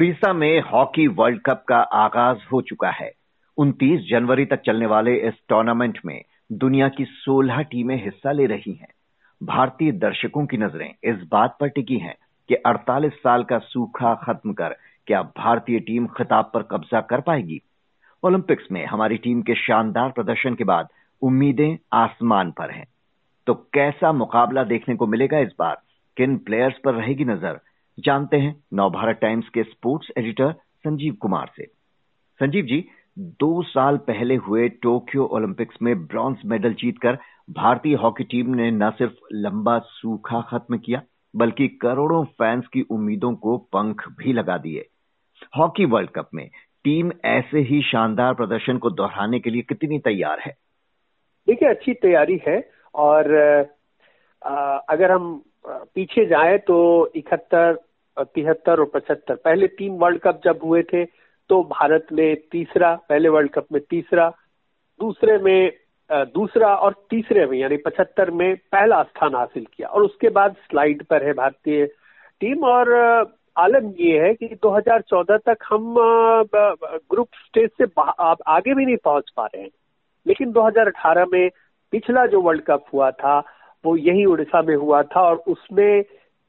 उड़ीसा में hockey world cup का आगाज़ हो चुका है। 29 जनवरी तक चलने वाले इस टूर्नामेंट में दुनिया की 16 टीमें हिस्सा ले रही हैं। भारतीय दर्शकों की नज़रें इस बात पर टिकी हैं कि 48 साल का सूखा खत्म कर क्या भारतीय टीम खिताब पर कब्जा कर पाएगी। ओलंपिक्स में हमारी टीम के शानदार प्रदर्शन के बाद उम्मीदें आसमान पर हैं। तो कैसा मुकाबला देखने को मिलेगा इस बार? किन प्लेयर्स पर रहेगी नज़र? जानते हैं नवभारत टाइम्स के स्पोर्ट्स एडिटर संजीव कुमार से। संजीव जी दो साल पहले हुए टोक्यो ओलंपिक्स में ब्रॉन्ज मेडल जीतकर भारतीय हॉकी टीम ने न सिर्फ़ लंबा सूखा खत्म किया बल्कि करोड़ों फैंस की उम्मीदों को पंख भी लगा दिए। हॉकी वर्ल्ड कप में टीम ऐसे ही शानदार प्रदर्शन को दोहराने के लिए कितनी तैयार है? देखिए अच्छी तैयारी है और आ, अगर हम पीछे जाए तो इकहत्तर, तिहत्तर और पचहत्तर। पहले तीन वर्ल्ड कप जब हुए थे तो भारत ने तीसरा, पहले वर्ल्ड कप में तीसरा, दूसरे में दूसरा और तीसरे में, यानी पचहत्तर में पहला स्थान हासिल किया। और उसके बाद स्लाइड पर है भारतीय टीम। और आलम ये है कि 2014 तक हम ग्रुप स्टेज से आगे भी नहीं पहुँच पा रहे हैं। लेकिन 2018 में पिछला जो वर्ल्ड कप हुआ था वो यही उड़ीसा में हुआ था और उसमें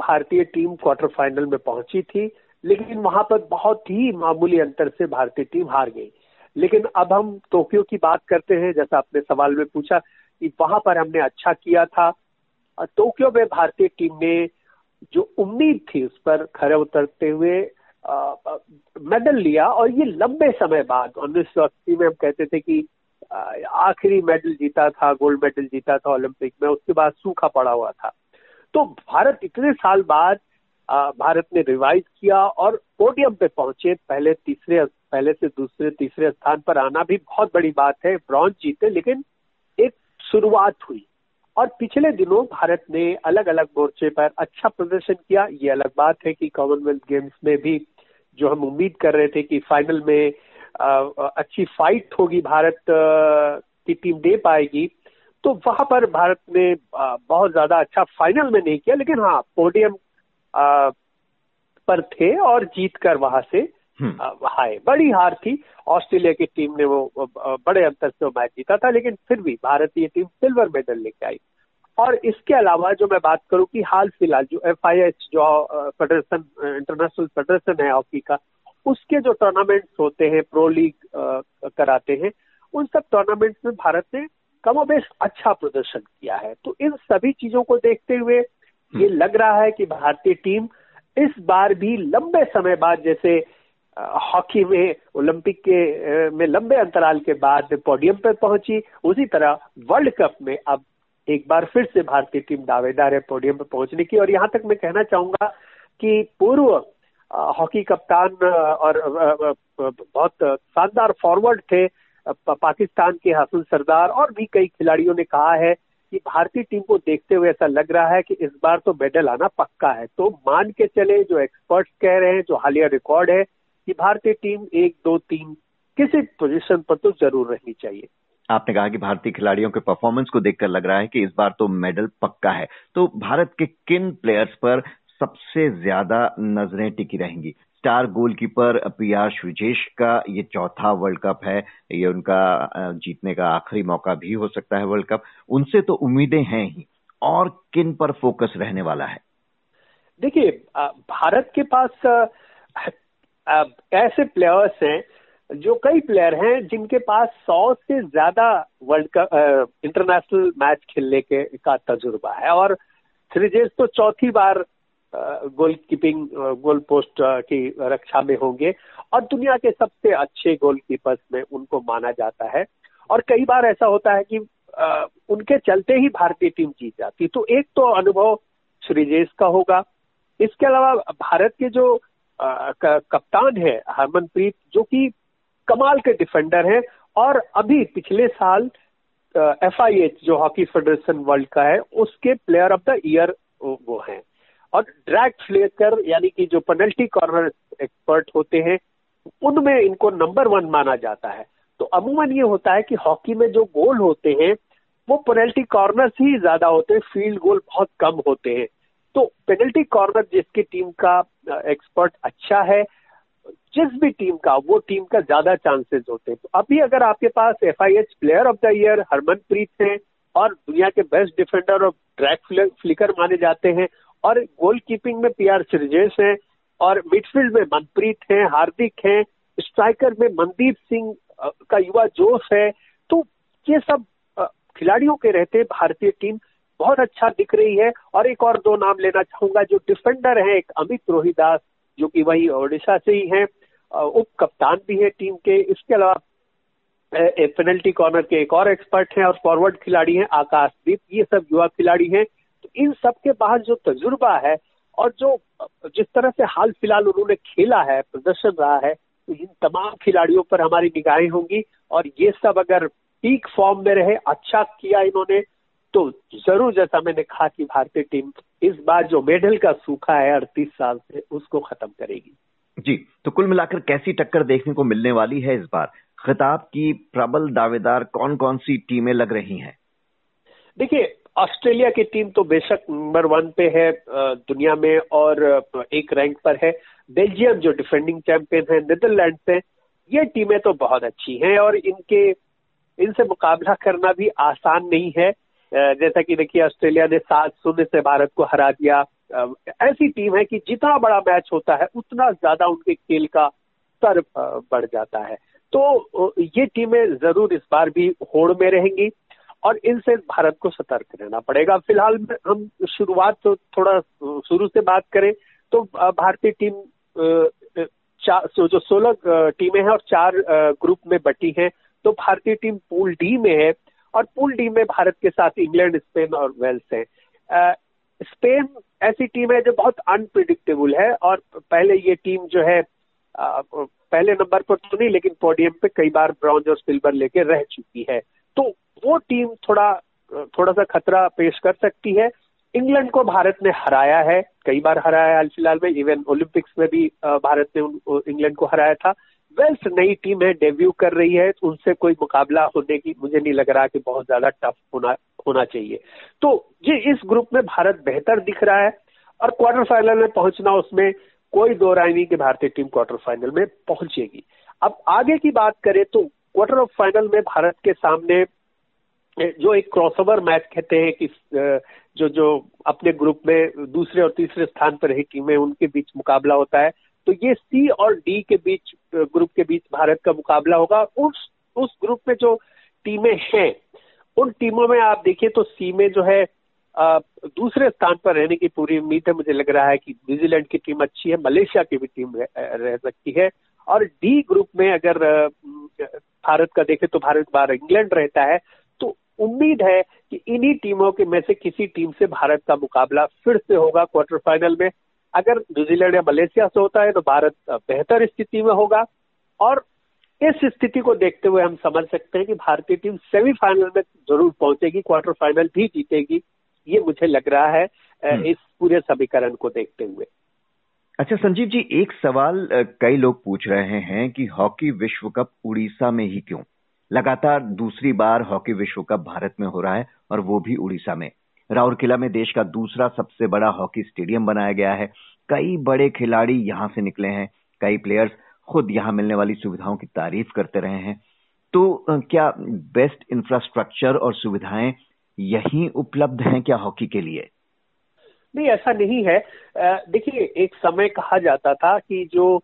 भारतीय टीम क्वार्टर फाइनल में पहुँची थी, लेकिन वहाँ पर बहुत ही मामूली अंतर से भारतीय टीम हार गई। लेकिन अब हम टोक्यो की बात करते हैं, जैसा आपने सवाल में पूछा कि वहाँ पर हमने अच्छा किया था। टोक्यो में भारतीय टीम ने जो उम्मीद थी उस पर खड़े उतरते हुए मेडल लिया और ये लंबे समय बाद, उन्नीस सौ अस्सी में हम कहते थे कि आखिरी मेडल जीता था, गोल्ड मेडल जीता था ओलंपिक में, उसके बाद सूखा पड़ा हुआ था। तो भारत इतने साल बाद भारत ने रिवाइज किया और पोडियम पे पहुँचे। पहले तीसरे, पहले से दूसरे, तीसरे स्थान पर आना भी बहुत बड़ी बात है। ब्रॉन्ज जीते, लेकिन एक शुरुआत हुई। और पिछले दिनों भारत ने अलग अलग मोर्चे पर अच्छा प्रदर्शन किया। ये अलग बात है कि कॉमनवेल्थ गेम्स में भी जो हम उम्मीद कर रहे थे कि फाइनल में अच्छी फाइट होगी भारत की टीम दे पाएगी तो वहाँ पर भारत ने बहुत ज़्यादा अच्छा फाइनल में नहीं किया लेकिन हाँ पोडियम पर थे और जीत कर वहाँ से हम्म। हाय बड़ी हार थी। ऑस्ट्रेलिया की टीम ने वो बड़े अंतर से मैच जीता था लेकिन फिर भी भारतीय टीम सिल्वर मेडल लेके आई। और इसके अलावा जो मैं बात करूँ कि हाल फ़िलहाल जो एफ़ जो फेडरेशन इंटरनेशनल फेडरेशन है हॉकी का उसके जो टूर्नामेंट्स होते हैं प्रो लीग कराते हैं उन सब टूर्नामेंट्स में भारत ने कमोबेश अच्छा प्रदर्शन किया है तो इन सभी चीज़ों को देखते हुए ये हम्म। लग रहा है कि भारतीय टीम इस बार भी लंबे समय बाद जैसे हॉकी में ओलंपिक के में लंबे अंतराल के बाद पोडियम पर पहुँची उसी तरह वर्ल्ड कप में अब एक बार फिर से भारतीय टीम दावेदार है पोडियम पर पहुँचने की और यहाँ तक मैं कहना चाहूँगा कि पूर्व हॉकी कप्तान और बहुत शानदार फॉरवर्ड थे पाकिस्तान के हसन सरदार, और भी कई खिलाड़ियों ने कहा है कि भारतीय टीम को देखते हुए ऐसा लग रहा है कि इस बार तो मेडल आना पक्का है। तो मान के चले, जो एक्सपर्ट्स कह रहे हैं, जो हालिया रिकॉर्ड है, कि भारतीय टीम एक, दो, तीन, किसी पोजीशन पर तो ज़रूर रहनी चाहिए। आपने कहा कि भारतीय खिलाड़ियों के परफॉर्मेंस को देखकर लग रहा है कि इस बार तो मेडल पक्का है। तो भारत के किन प्लेयर्स पर सबसे ज़्यादा नज़रें टिकी रहेंगी। स्टार गोलकीपर पियाश विजेश का ये चौथा वर्ल्ड कप है। ये उनका जीतने का आखिरी मौका भी हो सकता है वर्ल्ड कप। उनसे तो उम्मीदें हैं ही। और किन पर फोकस रहने वाला है? देखिए भारत के पास ऐसे प्लेयर्स हैं जो कई प्लेयर हैं जिनके पास सौ से ज़्यादा वर्ल्ड कप इंटरनेशनल मैच खेलने के का तजुर्बा है। और श्रीजेश तो चौथी बार गोल कीपिंग गोल पोस्ट की रक्षा में होंगे। और दुनिया के सबसे अच्छे गोल कीपर्स में उनको माना जाता है। और कई बार ऐसा होता है कि उनके चलते ही भारतीय टीम जीत जाती तो एक तो अनुभव श्रीजेश का होगा। इसके अलावा भारत के जो कप्तान है, हरमनप्रीत, जो कि कमाल के डिफेंडर हैं। और अभी पिछले साल एफ़ आई एच जो हॉकी फेडरेशन वर्ल्ड का है, उसके प्लेयर ऑफ़ द ईयर वो हैं। और ड्रैग फ्लेकर यानी कि जो पेनल्टी कॉर्नर एक्सपर्ट होते हैं, उनमें इनको नंबर वन माना जाता है। तो अमूमन ये होता है कि हॉकी में जो गोल होते हैं, वो पेनल्टी कॉर्नर ही ज़्यादा होते हैं फ़ील्ड गोल बहुत कम होते हैं। तो पेनल्टी कॉर्नर जिसकी टीम का एक्सपर्ट अच्छा है, जिस भी टीम का, वो टीम का ज़्यादा चांसेस होते हैं। तो अभी अगर आपके पास FIH player of the year Harmanpreet है, और दुनिया के बेस्ट डिफेंडर और ट्रैक फ्लिकर माने जाते हैं और गोल कीपिंग में पी आर सिरजेश है, और मिडफील्ड में मनप्रीत है, हार्दिक है स्ट्राइकर में मनदीप सिंह का युवा जोश है। तो ये सब खिलाड़ियों के रहते भारतीय टीम बहुत अच्छा दिख रही है। और एक और दो नाम लेना चाहूँगा, जो डिफेंडर है, एक अमित रोहिदास, जो कि वही ओडिशा से ही है उप कप्तान भी है टीम के। इसके अलावा पेनल्टी कॉर्नर के एक और एक्सपर्ट हैं और फॉरवर्ड खिलाड़ी हैं, आकाशदीप। ये सब युवा खिलाड़ी हैं। इन सब के बाद जो तजुर्बा है और जो जिस तरह से हाल फ़िलहाल उन्होंने खेला है प्रदर्शन रहा है तो इन तमाम खिलाड़ियों पर हमारी निगाहें होंगी। और ये सब अगर पीक फॉर्म में रहे अच्छा किया इन्होंने तो ज़रूर जैसा मैंने कहा कि भारतीय टीम इस बार जो मेडल का सूखा है अड़तीस साल से उसको खत्म करेगी। जी तो कुल मिलाकर कैसी टक्कर देखने को मिलने वाली है इस बार? खिताब की प्रबल दावेदार कौन कौन सी टीमें लग रही हैं? देखिए ऑस्ट्रेलिया की टीम तो बेशक नंबर वन पे है दुनिया में और एक रैंक पर है। बेल्जियम जो डिफेंडिंग चैंपियन है, नीदरलैंड से ये टीमें तो बहुत अच्छी हैं और इनके, इनसे मुकाबला करना भी आसान नहीं है। जैसा कि देखिए, ऑस्ट्रेलिया ने सात शून्य से भारत को हरा दिया। ऐसी टीम है कि जितना बड़ा मैच होता है, उतना ज़्यादा उनके खेल का स्तर बढ़ जाता है। तो ये टीमें ज़रूर इस बार भी होड़ में रहेंगी। और इनसे भारत को सतर्क रहना पड़ेगा। फ़िलहाल हम शुरुआत तो थोड़ा, शुरू से बात करें तो भारतीय टीम जो सोलह टीमें हैं और चार ग्रुप में बटी हैं तो भारतीय टीम पूल डी में है और पूल डी में भारत के साथ इंग्लैंड, स्पेन और वेल्स है। स्पेन ऐसी टीम है जो बहुत अनप्रिडिक्टेबल है और पहले ये टीम जो है पहले नंबर पर तो नहीं, लेकिन पोडियम पे कई बार ब्रॉन्ज और सिल्वर लेके रह चुकी है। तो वो टीम थोड़ा थोड़ा सा खतरा पेश कर सकती है। इंग्लैंड को भारत ने हराया है, कई बार हराया है हाल फ़िलहाल में। इवन ओलंपिक्स में भी भारत ने इंग्लैंड को हराया था। वेल्स नई टीम है डेब्यू कर रही है। उनसे कोई मुकाबला होने की मुझे नहीं लग रहा कि बहुत ज़्यादा टफ होना होना चाहिए। तो ये इस ग्रुप में भारत बेहतर दिख रहा है और क्वार्टर फाइनल में पहुँचना उसमें कोई दो राय नहीं कि भारतीय टीम क्वार्टर फाइनल में पहुंचेगी। अब आगे की बात करें तो क्वार्टर ऑफ़ फाइनल में भारत के सामने जो एक क्रॉसओवर मैच कहते हैं कि जो जो अपने ग्रुप में दूसरे और तीसरे स्थान पर रही टीमें उनके बीच मुकाबला होता है। तो ये सी और डी के बीच ग्रुप के बीच भारत का मुकाबला होगा। उस उस ग्रुप में जो टीमें हैं उन टीमों में आप देखिए तो सी में जो है दूसरे स्थान पर रहने की पूरी उम्मीद है। मुझे लग रहा है कि न्यूजीलैंड की टीम अच्छी है मलेशिया की भी टीम रह, सकती है। और डी ग्रुप में अगर भारत का देखें तो भारत बार इंग्लैंड रहता है तो उम्मीद है कि इन्हीं टीमों के में से किसी टीम से भारत का मुकाबला फिर से होगा क्वार्टर फाइनल में। अगर न्यूजीलैंड या मलेशिया से होता है तो भारत बेहतर स्थिति में होगा। और इस स्थिति को देखते हुए हम समझ सकते हैं कि भारतीय टीम सेमीफाइनल में ज़रूर पहुंचेगी क्वार्टर फाइनल भी जीतेगी ये मुझे लग रहा है हम्म। इस पूरे समीकरण को देखते हुए। अच्छा संजीव जी, एक सवाल कई लोग पूछ रहे हैं कि हॉकी विश्व कप उड़ीसा में ही क्यों? लगातार दूसरी बार हॉकी विश्व कप भारत में हो रहा है और वो भी उड़ीसा में। राउरकेला में देश का दूसरा सबसे बड़ा हॉकी स्टेडियम बनाया गया है। कई बड़े खिलाड़ी यहाँ से निकले हैं। कई प्लेयर्स खुद यहाँ मिलने वाली सुविधाओं की तारीफ़ करते रहे हैं। तो क्या बेस्ट इंफ्रास्ट्रक्चर और सुविधाएँ यही उपलब्ध हैं क्या हॉकी के लिए? नहीं ऐसा नहीं है। देखिए, एक समय कहा जाता था कि जो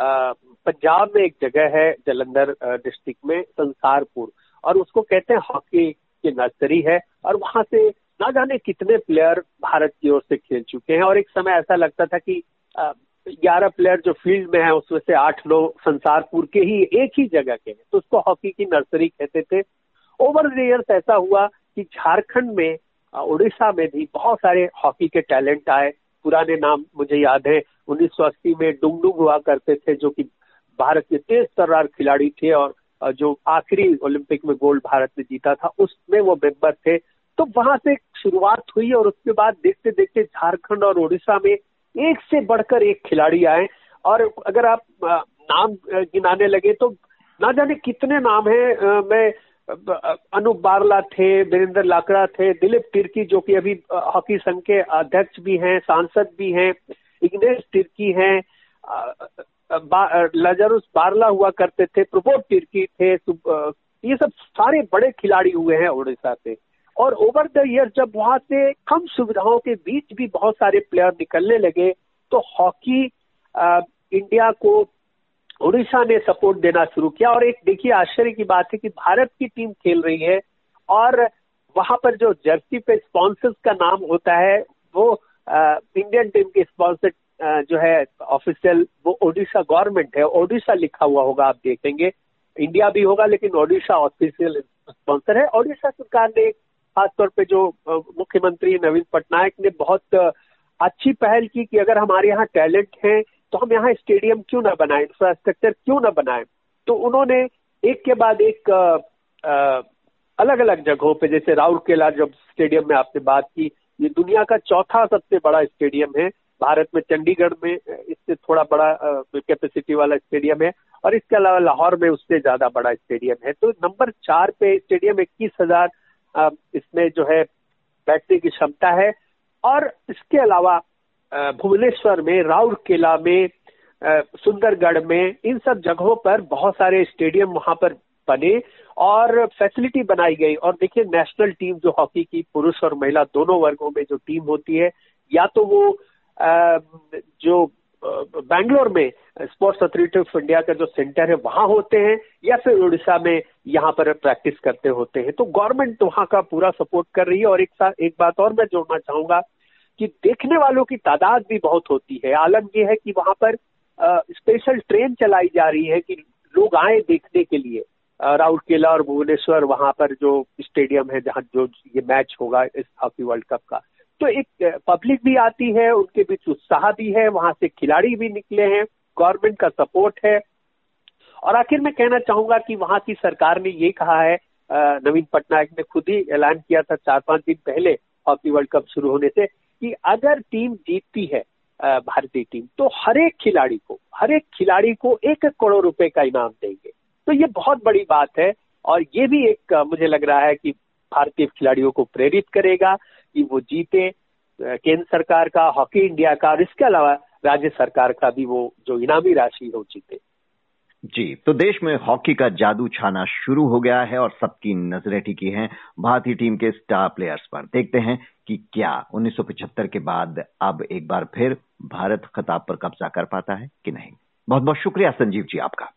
पंजाब में एक जगह है जलंधर डिस्ट्रिक्ट में, संसारपुर। और उसको कहते हैं हॉकी की नर्सरी है। और वहाँ से ना जाने कितने प्लेयर भारत की ओर से खेल चुके हैं। और एक समय ऐसा लगता था कि ग्यारह प्लेयर जो फ़ील्ड में है, उसमें से आठ लोग संसारपुर के ही एक ही जगह के हैं। तो उसको हॉकी की नर्सरी कहते थे। ओवर द ईयर्स ऐसा हुआ कि झारखंड में उड़ीसा में भी बहुत सारे हॉकी के टैलेंट आए। पुराने नाम मुझे याद है। उन्नीस सौ अस्सी में डुंगडुंग हुआ करते थे, जो कि भारत के तेज तर्रार खिलाड़ी थे और जो आखिरी ओलंपिक में गोल्ड भारत ने जीता था, उसमें वो मेंबर थे। तो वहाँ से शुरुआत हुई और उसके बाद देखते देखते झारखंड और उड़ीसा में एक से बढ़कर एक खिलाड़ी आए। और अगर आप नाम गिनाने लगे तो ना जाने कितने नाम हैं। मैं अनूप बारला थे, वीरेंद्र लाकड़ा थे, दिलीप तिर्की, जो कि अभी हॉकी संघ के अध्यक्ष भी हैं, सांसद भी हैं इग्नेश तिर्की हैं लजरुस बारला हुआ करते थे प्रबोध तिर्की थे ये सब सारे बड़े खिलाड़ी हुए हैं उड़ीसा से। और ओवर द ईयर जब वहाँ से कम सुविधाओं के बीच भी बहुत सारे प्लेयर निकलने लगे तो हॉकी इंडिया को उड़ीसा ने सपोर्ट देना शुरू किया और एक देखिए आश्चर्य की बात है कि भारत की टीम खेल रही है और वहाँ पर जो जर्सी पे स्पॉन्सर्स का नाम होता है, वो इंडियन टीम के स्पॉन्सर जो है ऑफिशियल वो ओडिशा गवर्नमेंट है, ओडिशा लिखा हुआ होगा, आप देखेंगे। इंडिया भी होगा, लेकिन ओडिशा ऑफिशियल स्पॉन्सर है। ओडिशा सरकार ने, खासतौर पे जो मुख्यमंत्री नवीन पटनायक ने बहुत अच्छी पहल की कि अगर हमारे यहाँ टैलेंट है तो हम यहाँ स्टेडियम क्यों ना बनाए? इंफ्रास्ट्रक्चर क्यों ना बनाए? तो उन्होंने एक के बाद एक अलग अलग जगहों पे, जैसे राउरकेला, जब स्टेडियम में आपने बात की, ये दुनिया का चौथा सबसे बड़ा स्टेडियम है। भारत में चंडीगढ़ में इससे थोड़ा बड़ा कैपेसिटी वाला स्टेडियम है और इसके अलावा लाहौर में उससे ज़्यादा बड़ा स्टेडियम है। तो नंबर चार पे स्टेडियम इक्कीस हज़ार इसमें जो है बैठने की क्षमता है और इसके अलावा भुवनेश्वर में, राउरकेला में सुंदरगढ़ में, इन सब जगहों पर बहुत सारे स्टेडियम वहाँ पर बने और फैसिलिटी बनाई गई। और देखिए नेशनल टीम जो हॉकी की पुरुष और महिला दोनों वर्गों में जो टीम होती है, या तो वो जो बैंगलोर में स्पोर्ट्स अथॉरिटी ऑफ़ इंडिया का जो सेंटर है, वहाँ होते हैं, या फिर उड़ीसा में यहाँ पर प्रैक्टिस करते होते हैं। तो गवर्नमेंट वहाँ का पूरा सपोर्ट कर रही है। और एक साथ एक बात और मैं जोड़ना चाहूँगा कि देखने वालों की तादाद भी बहुत होती है। आलम ये है कि वहाँ पर स्पेशल ट्रेन चलाई जा रही है कि लोग आए देखने के लिए। राउरकेला और भुवनेश्वर वहाँ पर जो स्टेडियम है, जहाँ जो ये मैच होगा इस हॉकी वर्ल्ड कप का। तो एक पब्लिक भी आती है, उनके बीच उत्साह भी है, वहाँ से खिलाड़ी भी निकले हैं, गवर्नमेंट का सपोर्ट है। और आखिर मैं कहना चाहूँगा कि वहाँ की सरकार ने ये कहा है नवीन पटनायक ने खुद ही ऐलान किया था चार पाँच दिन पहले हॉकी वर्ल्ड कप शुरू होने से कि अगर टीम जीतती है भारतीय टीम तो हर एक खिलाड़ी को, हर एक खिलाड़ी को एक एक करोड़ रुपए का इनाम देंगे। तो ये बहुत बड़ी बात है और ये भी एक मुझे लग रहा है कि भारतीय खिलाड़ियों को प्रेरित करेगा कि वो जीते केंद्र सरकार का, हॉकी इंडिया का और इसके अलावा राज्य सरकार का भी वो जो इनामी राशि हो जीते। जी तो देश में हॉकी का जादू छाना शुरू हो गया है और सबकी नज़रें टिकी हैं भारतीय टीम के स्टार प्लेयर्स पर। देखते हैं कि क्या 1975 के बाद अब एक बार फिर भारत खिताब पर कब्जा कर पाता है कि नहीं। बहुत बहुत शुक्रिया संजीव जी आपका।